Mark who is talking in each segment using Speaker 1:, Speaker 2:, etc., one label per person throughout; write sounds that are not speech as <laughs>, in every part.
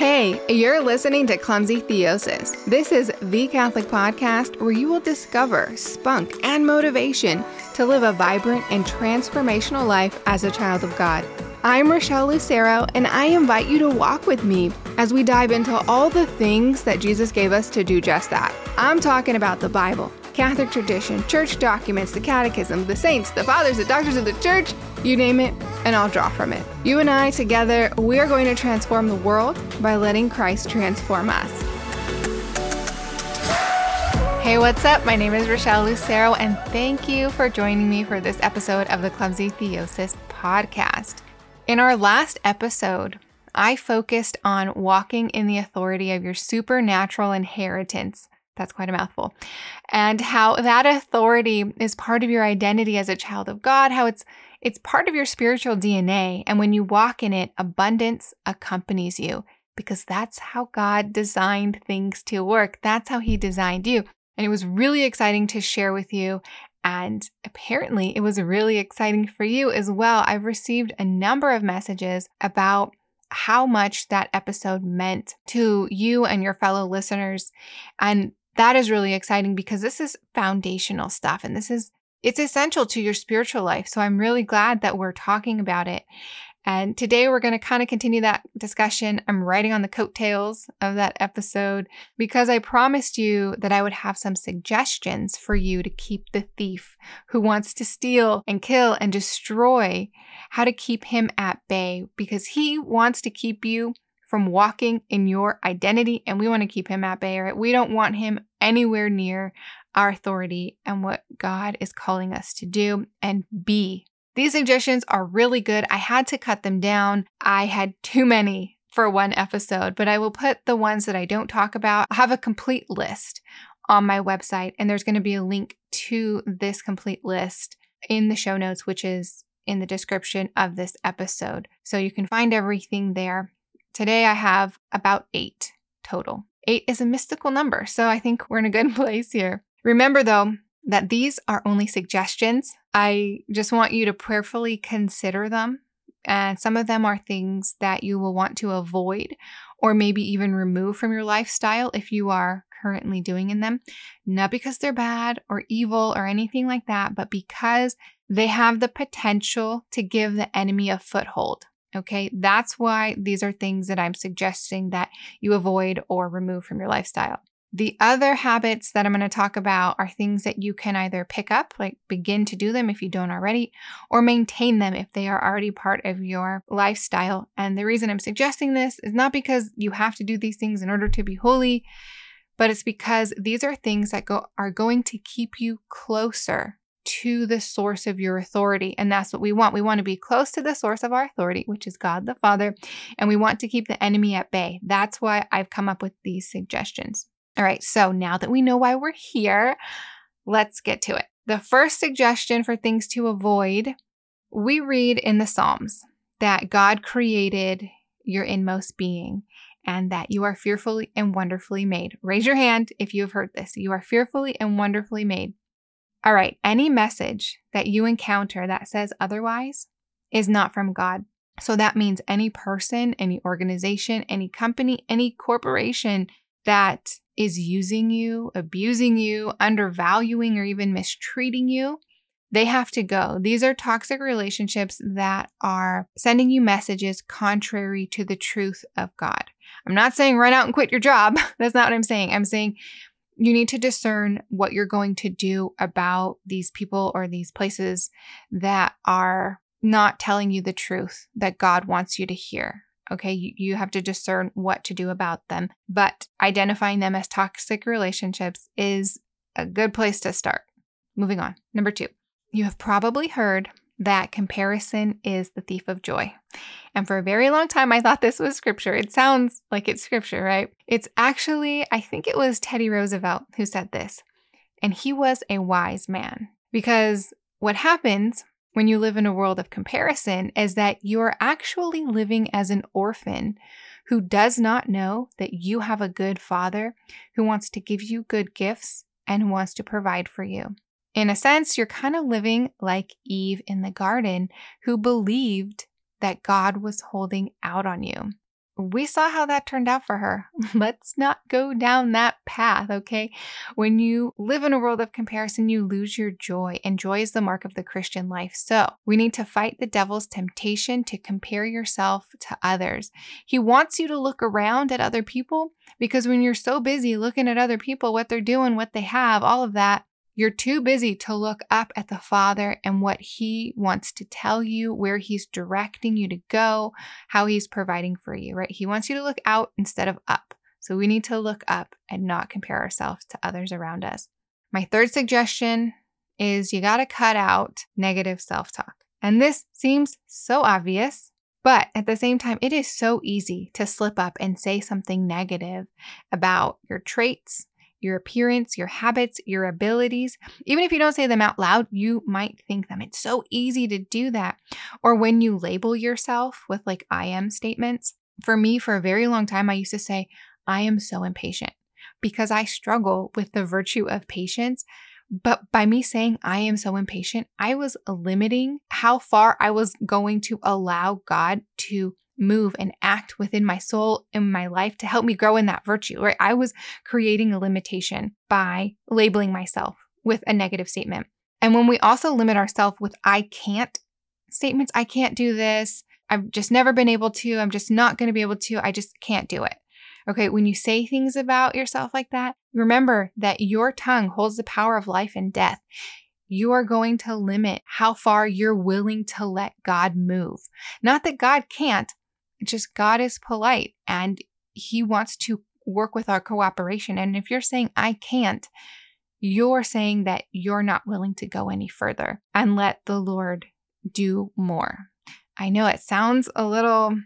Speaker 1: Hey, you're listening to Clumsy Theosis. This is the Catholic podcast where you will discover spunk and motivation to live a vibrant and transformational life as a child of God. I'm Rochelle Lucero, and I invite you to walk with me as we dive into all the things that Jesus gave us to do just that. I'm talking about the Bible, Catholic tradition, church documents, the catechism, the saints, the fathers, the doctors of the church, you name it, and I'll draw from it. You and I together, we are going to transform the world by letting Christ transform us. Hey, what's up? My name is Rochelle Lucero, and thank you for joining me for this episode of the Clumsy Theosis podcast. In our last episode, I focused on walking in the authority of your supernatural inheritance. That's quite a mouthful. And how that authority is part of your identity as a child of God, how it's it's part of your spiritual DNA. And when you walk in it, abundance accompanies you because that's how God designed things to work. That's how He designed you. And it was really exciting to share with you. And apparently, it was really exciting for you as well. I've received a number of messages about how much that episode meant to you and your fellow listeners. And that is really exciting because this is foundational stuff and this is it's essential to your spiritual life. So I'm really glad that we're talking about it. And today we're going to kind of continue that discussion. I'm writing on the coattails of that episode because I promised you that I would have some suggestions for you to keep the thief who wants to steal and kill and destroy, how to keep him at bay because he wants to keep you from walking in your identity and we want to keep him at bay. Right? We don't want him anywhere near our authority and what God is calling us to do and be. These suggestions are really good. I had to cut them down. I had too many for one episode, but I will put the ones that I don't talk about. I have a complete list on my website, and there's going to be a link to this complete list in the show notes, which is in the description of this episode. So you can find everything there. Today I have about eight total. Eight is a mystical number, so I think we're in a good <laughs> place here. Remember, though, that these are only suggestions. I just want you to prayerfully consider them. And some of them are things that you will want to avoid or maybe even remove from your lifestyle if you are currently doing in them. Not because they're bad or evil or anything like that, but because they have the potential to give the enemy a foothold. Okay, that's why these are things that I'm suggesting that you avoid or remove from your lifestyle. The other habits that I'm going to talk about are things that you can either pick up, like begin to do them if you don't already, or maintain them if they are already part of your lifestyle. And the reason I'm suggesting this is not because you have to do these things in order to be holy, but it's because these are things that go are going to keep you closer to the source of your authority. And that's what we want. We want to be close to the source of our authority, which is God the Father, and we want to keep the enemy at bay. That's why I've come up with these suggestions. All right, so now that we know why we're here, let's get to it. The first suggestion for things to avoid we read in the Psalms that God created your inmost being and that you are fearfully and wonderfully made. Raise your hand if you have heard this. You are fearfully and wonderfully made. All right, any message that you encounter that says otherwise is not from God. So that means any person, any organization, any company, any corporation that is using you, abusing you, undervaluing, or even mistreating you, they have to go. These are toxic relationships that are sending you messages contrary to the truth of God. I'm not saying run out and quit your job. <laughs> That's not what I'm saying. I'm saying you need to discern what you're going to do about these people or these places that are not telling you the truth that God wants you to hear. Okay, you, you have to discern what to do about them. But identifying them as toxic relationships is a good place to start. Moving on. Number two, you have probably heard that comparison is the thief of joy. And for a very long time, I thought this was scripture. It sounds like it's scripture, right? It's actually, I think it was Teddy Roosevelt who said this. And he was a wise man because what happens when you live in a world of comparison is that you're actually living as an orphan who does not know that you have a good father who wants to give you good gifts and who wants to provide for you. In a sense, you're kind of living like Eve in the garden who believed that God was holding out on you. We saw how that turned out for her. <laughs> Let's not go down that path, okay? When you live in a world of comparison, you lose your joy, and joy is the mark of the Christian life. So we need to fight the devil's temptation to compare yourself to others. He wants you to look around at other people because when you're so busy looking at other people, what they're doing, what they have, all of that, you're too busy to look up at the Father and what He wants to tell you, where He's directing you to go, how He's providing for you, right? He wants you to look out instead of up. So we need to look up and not compare ourselves to others around us. My third suggestion is you got to cut out negative self talk. And this seems so obvious, but at the same time, it is so easy to slip up and say something negative about your traits, your appearance, your habits, your abilities. Even if you don't say them out loud, you might think them. It's so easy to do that. Or when you label yourself with like I am statements. For me, for a very long time, I used to say, I am so impatient because I struggle with the virtue of patience. But by me saying I am so impatient, I was limiting how far I was going to allow God to move and act within my soul in my life to help me grow in that virtue, right? I was creating a limitation by labeling myself with a negative statement. And when we also limit ourselves with I can't statements, I can't do this, I've just never been able to, I'm just not going to be able to, I just can't do it. Okay, when you say things about yourself like that, remember that your tongue holds the power of life and death you are going to limit how far you're willing to let God move. Not that God can't, just God is polite and he wants to work with our cooperation. And if you're saying, I can't, you're saying that you're not willing to go any further and let the Lord do more. I know it sounds a little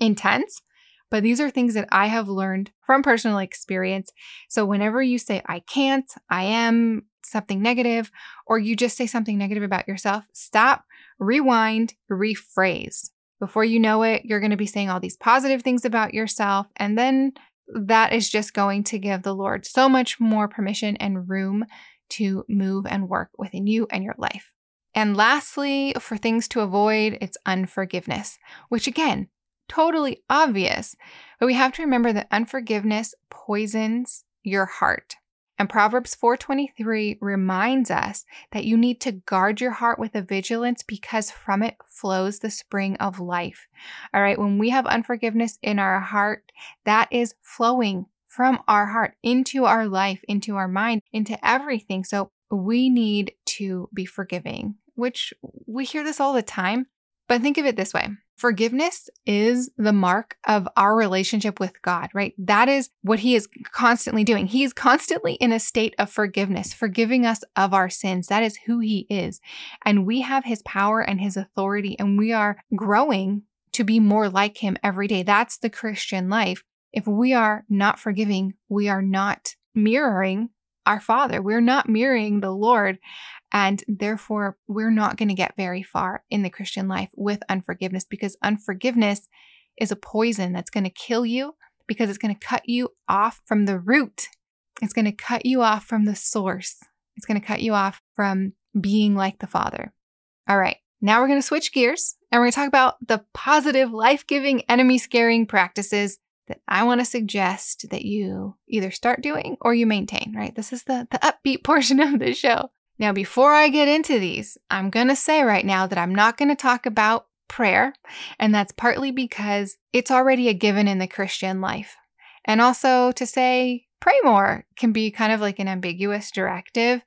Speaker 1: intense, but these are things that I have learned from personal experience. So whenever you say, I can't, I am something negative, or you just say something negative about yourself, stop, rewind, rephrase. Before you know it, you're going to be saying all these positive things about yourself. And then that is just going to give the Lord so much more permission and room to move and work within you and your life. And lastly, for things to avoid, it's unforgiveness, which again, totally obvious. But we have to remember that unforgiveness poisons your heart. And Proverbs 4:23 reminds us that you need to guard your heart with a vigilance because from it flows the spring of life. All right, when we have unforgiveness in our heart, that is flowing from our heart into our life, into our mind, into everything. So we need to be forgiving, which we hear this all the time, but think of it this way. Forgiveness is the mark of our relationship with God, right? That is what He is constantly doing. He is constantly in a state of forgiveness, forgiving us of our sins. That is who He is. And we have His power and His authority, and we are growing to be more like Him every day. That's the Christian life. If we are not forgiving, we are not mirroring our Father. We're not mirroring the Lord. And therefore, we're not going to get very far in the Christian life with unforgiveness because unforgiveness is a poison that's going to kill you because it's going to cut you off from the root. It's going to cut you off from the source. It's going to cut you off from being like the Father. All right, now we're going to switch gears and we're going to talk about the positive, life giving, enemy scaring practices that I want to suggest that you either start doing or you maintain, right? This is the, the upbeat <laughs> portion of the show. Now, before I get into these, I'm going to say right now that I'm not going to talk about prayer, and that's partly because it's already a given in the Christian life. And also to say pray more can be kind of like an ambiguous directive.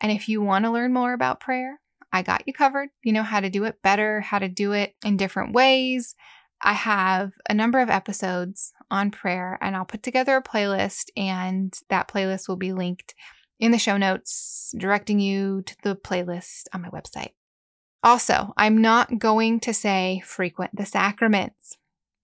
Speaker 1: And if you want to learn more about prayer, I got you covered. You know how to do it better, how to do it in different ways. I have a number of episodes on prayer, and I'll put together a playlist, and that playlist will be linked in the show notes, directing you to the playlist on my website. Also, I'm not going to say frequent the sacraments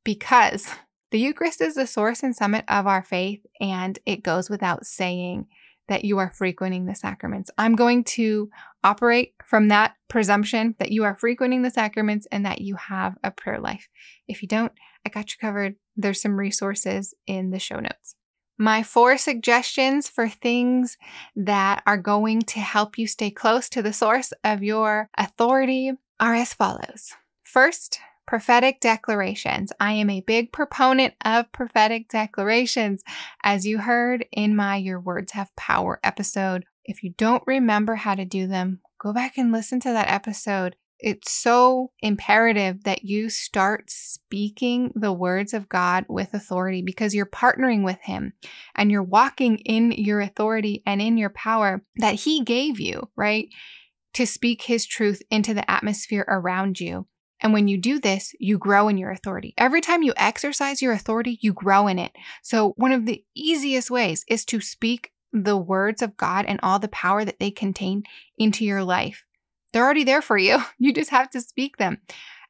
Speaker 1: because the Eucharist is the source and summit of our faith, and it goes without saying that you are frequenting the sacraments. I'm going to operate from that presumption that you are frequenting the sacraments and that you have a prayer life. If you don't, I got you covered. There's some resources in the show notes. My four suggestions for things that are going to help you stay close to the source of your authority are as follows. First, prophetic declarations. I am a big proponent of prophetic declarations, as you heard in my Your Words Have Power episode. If you don't remember how to do them, go back and listen to that episode. It's so imperative that you start speaking the words of God with authority because you're partnering with Him and you're walking in your authority and in your power that He gave you, right? To speak His truth into the atmosphere around you. And when you do this, you grow in your authority. Every time you exercise your authority, you grow in it. So, one of the easiest ways is to speak the words of God and all the power that they contain into your life. They're already there for you. <laughs> You just have to speak them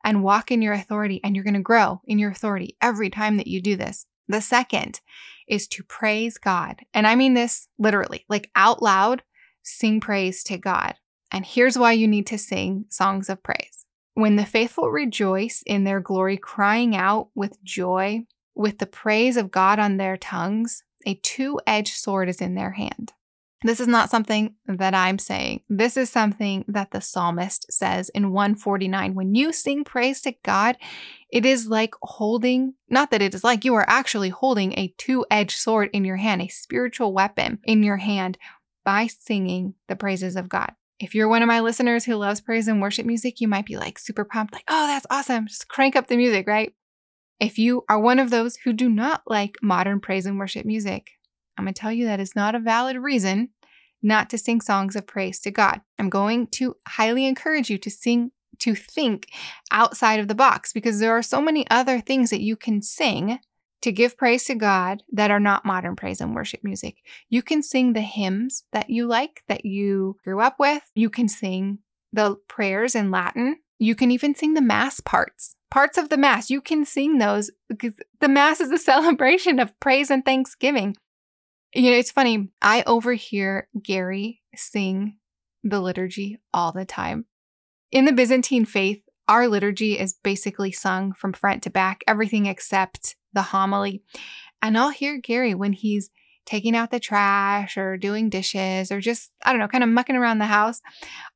Speaker 1: and walk in your authority, and you're going to grow in your authority every time that you do this. The second is to praise God. And I mean this literally, like out loud, sing praise to God. And here's why you need to sing songs of praise. When the faithful rejoice in their glory, crying out with joy, with the praise of God on their tongues, a two edged sword is in their hand. This is not something that I'm saying. This is something that the psalmist says in 149. When you sing praise to God, it is like holding, not that it is like you are actually holding a two edged sword in your hand, a spiritual weapon in your hand by singing the praises of God. If you're one of my listeners who loves praise and worship music, you might be like super pumped, like, oh, that's awesome. Just crank up the music, right? If you are one of those who do not like modern praise and worship music, I'm going to tell you that is not a valid reason not to sing songs of praise to God. I'm going to highly encourage you to sing, to think outside of the box because there are so many other things that you can sing to give praise to God that are not modern praise and worship music. You can sing the hymns that you like, that you grew up with. You can sing the prayers in Latin. You can even sing the Mass parts parts of the Mass. You can sing those because the Mass is a <laughs> celebration of praise and thanksgiving. You know, it's funny. I overhear Gary sing the liturgy all the time. In the Byzantine faith, our liturgy is basically sung from front to back, everything except the homily. And I'll hear Gary when he's taking out the trash or doing dishes or just, I don't know, kind of mucking around the house.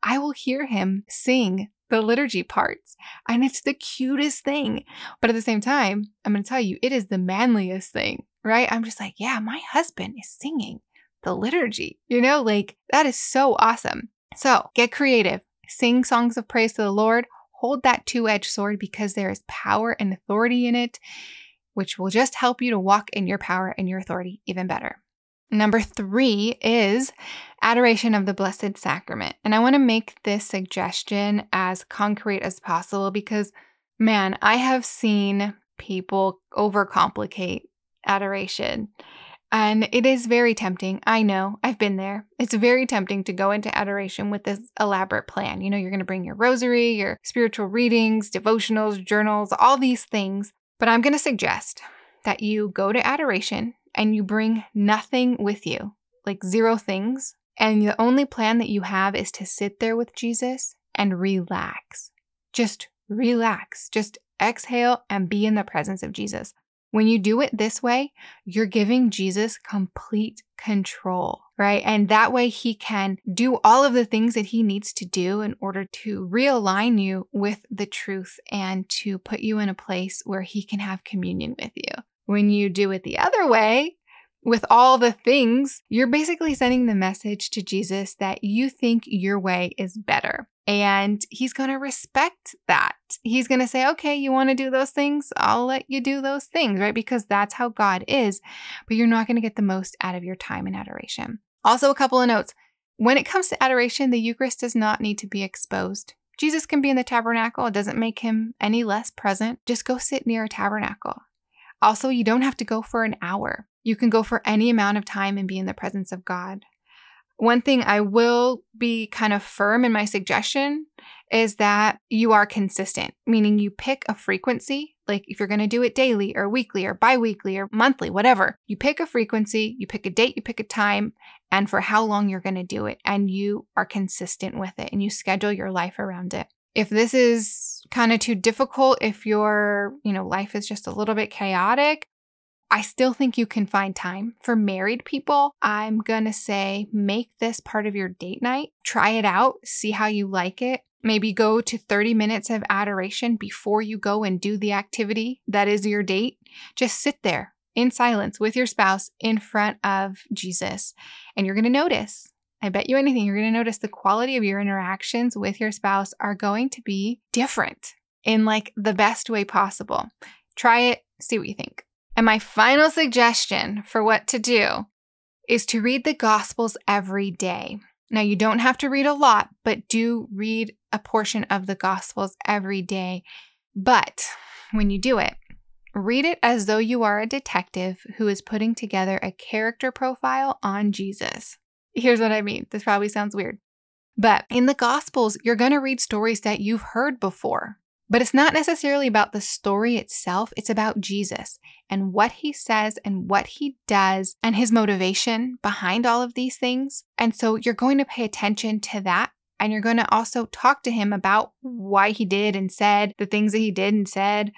Speaker 1: I will hear him sing the liturgy parts. And it's the cutest thing. But at the same time, I'm going to tell you, it is the manliest thing, right? I'm just like, yeah, my husband is singing the liturgy, you know, like that is so awesome. So get creative, sing songs of praise to the Lord, hold that two edged sword because there is power and authority in it, which will just help you to walk in your power and your authority even better. Number three is adoration of the Blessed Sacrament. And I want to make this suggestion as concrete as possible because, man, I have seen people overcomplicate adoration. And it is very tempting. I know, I've been there. It's very tempting to go into adoration with this elaborate plan. You know, you're going to bring your rosary, your spiritual readings, devotionals, journals, all these things. But I'm going to suggest that you go to adoration and you bring nothing with you, like zero things, and the only plan that you have is to sit there with Jesus and relax. Just relax. Just exhale and be in the presence of Jesus. When you do it this way, you're giving Jesus complete control, right? And that way he can do all of the things that he needs to do in order to realign you with the truth and to put you in a place where he can have communion with you. When you do it the other way, with all the things, you're basically sending the message to Jesus that you think your way is better. And he's going to respect that. He's going to say, okay, you want to do those things? I'll let you do those things, right? Because that's how God is. But you're not going to get the most out of your time in adoration. Also, a couple of notes. When it comes to adoration, the Eucharist does not need to be exposed. Jesus can be in the tabernacle. It doesn't make him any less present. Just go sit near a tabernacle. Also, you don't have to go for an hour. You can go for any amount of time and be in the presence of God. One thing I will be kind of firm in my suggestion is that you are consistent, meaning you pick a frequency. Like if you're going to do it daily or weekly or bi weekly or monthly, whatever, you pick a frequency, you pick a date, you pick a time, and for how long you're going to do it. And you are consistent with it and you schedule your life around it. If this is kind of too difficult, if your, you know, life is just a little bit chaotic, I still think you can find time. For married people, I'm to say make this part of your date night. Try it out, see how you like it. Maybe go to 30 minutes of adoration before you go and do the activity that is your date. Just sit there in silence with your spouse in front of Jesus. And you're to notice, I bet you anything, you're to notice the quality of your interactions with your spouse are going to be different in like the best way possible. Try it, see what you think. And my final suggestion for what to do is to read the Gospels every day. Now, you don't have to read a lot, but do read a portion of the Gospels every day. But when you do it, read it as though you are a detective who is putting together a character profile on Jesus. Here's what I mean. This probably sounds weird. But in the Gospels, you're going to read stories that you've heard before. But it's not necessarily about the story itself, it's about Jesus and what he says and what he does and his motivation behind all of these things. And so you're going to pay attention to that. And you're going to also talk to him about why he did and said the things that he did and said.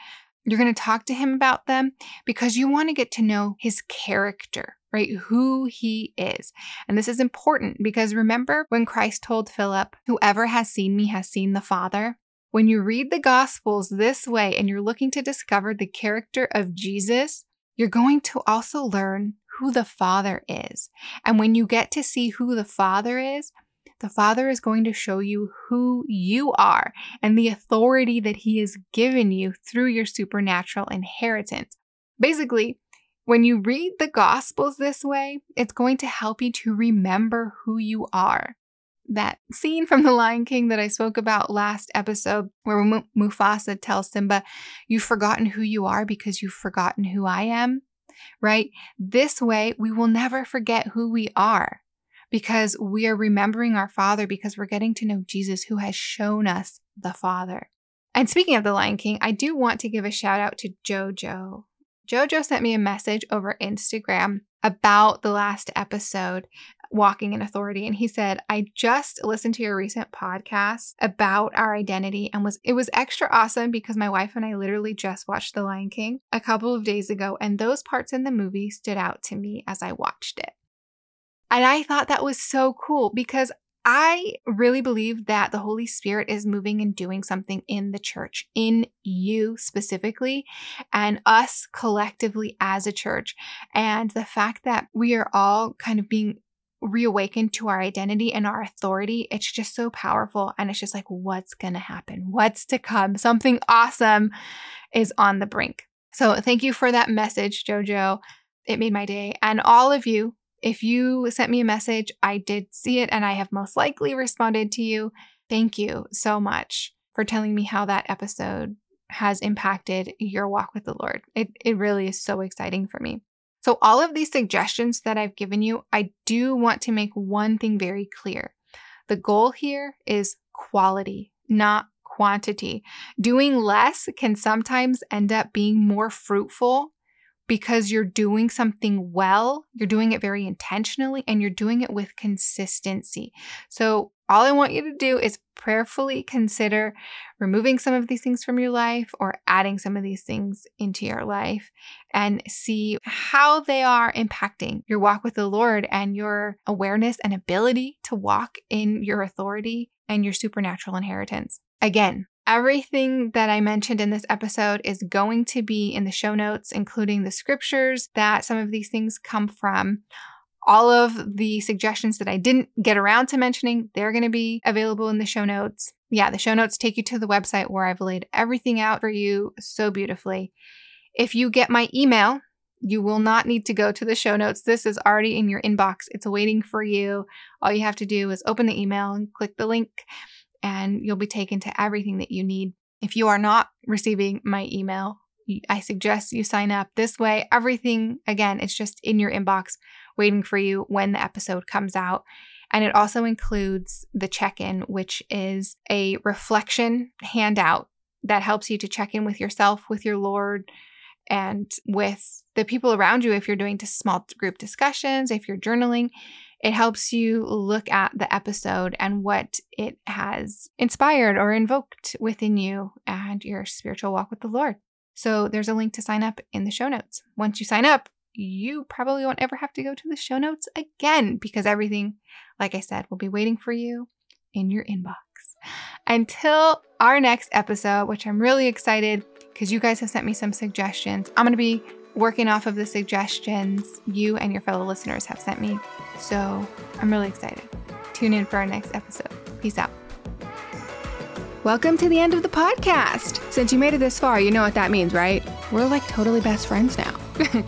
Speaker 1: You're going to talk to him about them because you want to get to know his character, right? Who he is. And this is important because remember when Christ told Philip, Whoever has seen me has seen the Father? When you read the Gospels this way and you're looking to discover the character of Jesus, you're going to also learn who the Father is. And when you get to see who the Father is, the Father is going to show you who you are and the authority that He has given you through your supernatural inheritance. Basically, when you read the Gospels this way, it's going to help you to remember who you are that scene from The Lion King that I spoke about last episode, where Mufasa tells Simba, You've forgotten who you are because you've forgotten who I am, right? This way, we will never forget who we are because we are remembering our Father because we're getting to know Jesus who has shown us the Father. And speaking of The Lion King, I do want to give a shout out to JoJo. JoJo sent me a message over Instagram about the last episode walking in authority and he said i just listened to your recent podcast about our identity and was it was extra awesome because my wife and i literally just watched the lion king a couple of days ago and those parts in the movie stood out to me as i watched it and i thought that was so cool because I really believe that the Holy Spirit is moving and doing something in the church, in you specifically, and us collectively as a church. And the fact that we are all kind of being reawakened to our identity and our authority, it's just so powerful. And it's just like, what's going to happen? What's to come? Something awesome is on the brink. So thank you for that message, JoJo. It made my day. And all of you, if you sent me a message, I did see it and I have most likely responded to you. Thank you so much for telling me how that episode has impacted your walk with the Lord. It, it really is so exciting for me. So, all of these suggestions that I've given you, I do want to make one thing very clear. The goal here is quality, not quantity. Doing less can sometimes end up being more fruitful because you're doing something well, you're doing it very intentionally, and you're doing it with consistency. So, all I want you to do is prayerfully consider removing some of these things from your life or adding some of these things into your life and see how they are impacting your walk with the Lord and your awareness and ability to walk in your authority and your supernatural inheritance. Again, Everything that I mentioned in this episode is going to be in the show notes, including the scriptures that some of these things come from. All of the suggestions that I didn't get around to mentioning, they're going to be available in the show notes. Yeah, the show notes take you to the website where I've laid everything out for you so beautifully. If you get my email, you will not need to go to the show notes. This is already in your inbox. It's waiting for you. All you have to do is open the email and click the link and you'll be taken to everything that you need. If you are not receiving my email, I suggest you sign up. This way, everything, again, it's just in your inbox waiting for you when the episode comes out. And it also includes the check in, which is a reflection handout that helps you to check in with yourself, with your Lord, and with the people around you if you're doing small group discussions, if you're journaling. It helps you look at the episode and what it has inspired or invoked within you and your spiritual walk with the Lord. So there's a link to sign up in the show notes. Once you sign up, you probably won't ever have to go to the show notes again because everything, like I said, will be waiting for you in your inbox. Until our next episode, which I'm really excited because you guys have sent me some suggestions. I'm going to be working off of the suggestions you and your fellow listeners have sent me. So I'm really excited. Tune in for our next episode. Peace out. Welcome to the end of the podcast. Since you made it this far, you know what that means, right? We're like totally best friends now. <laughs>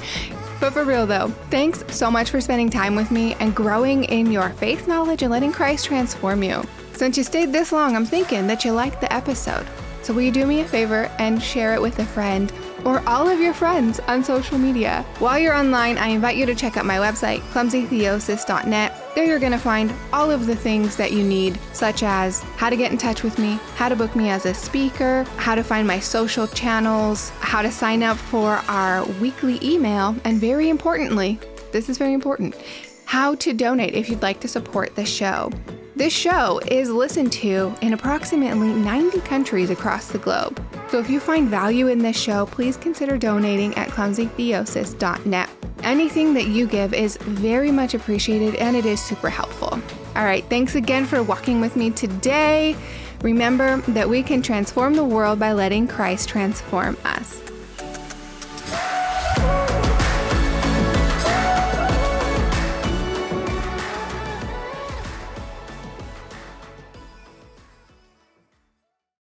Speaker 1: but for real though, thanks so much for spending time with me and growing in your faith knowledge and letting Christ transform you. Since you stayed this long, I'm thinking that you liked the episode. So will you do me a favor and share it with a friend or all of your friends on social media? While you're online, I invite you to check out my website, clumsytheosis.net. There you're going to find all of the things that you need, such as how to get in touch with me, how to book me as a speaker, how to find my social channels, how to sign up for our weekly email, and very importantly, this is very important, how to donate if you'd like to support the show. This show is listened to in approximately 90 countries across the globe. So if you find value in this show, please consider donating at clumsytheosis.net. Anything that you give is very much appreciated and it is super helpful. All right, thanks again for walking with me today. Remember that we can transform the world by letting Christ transform us.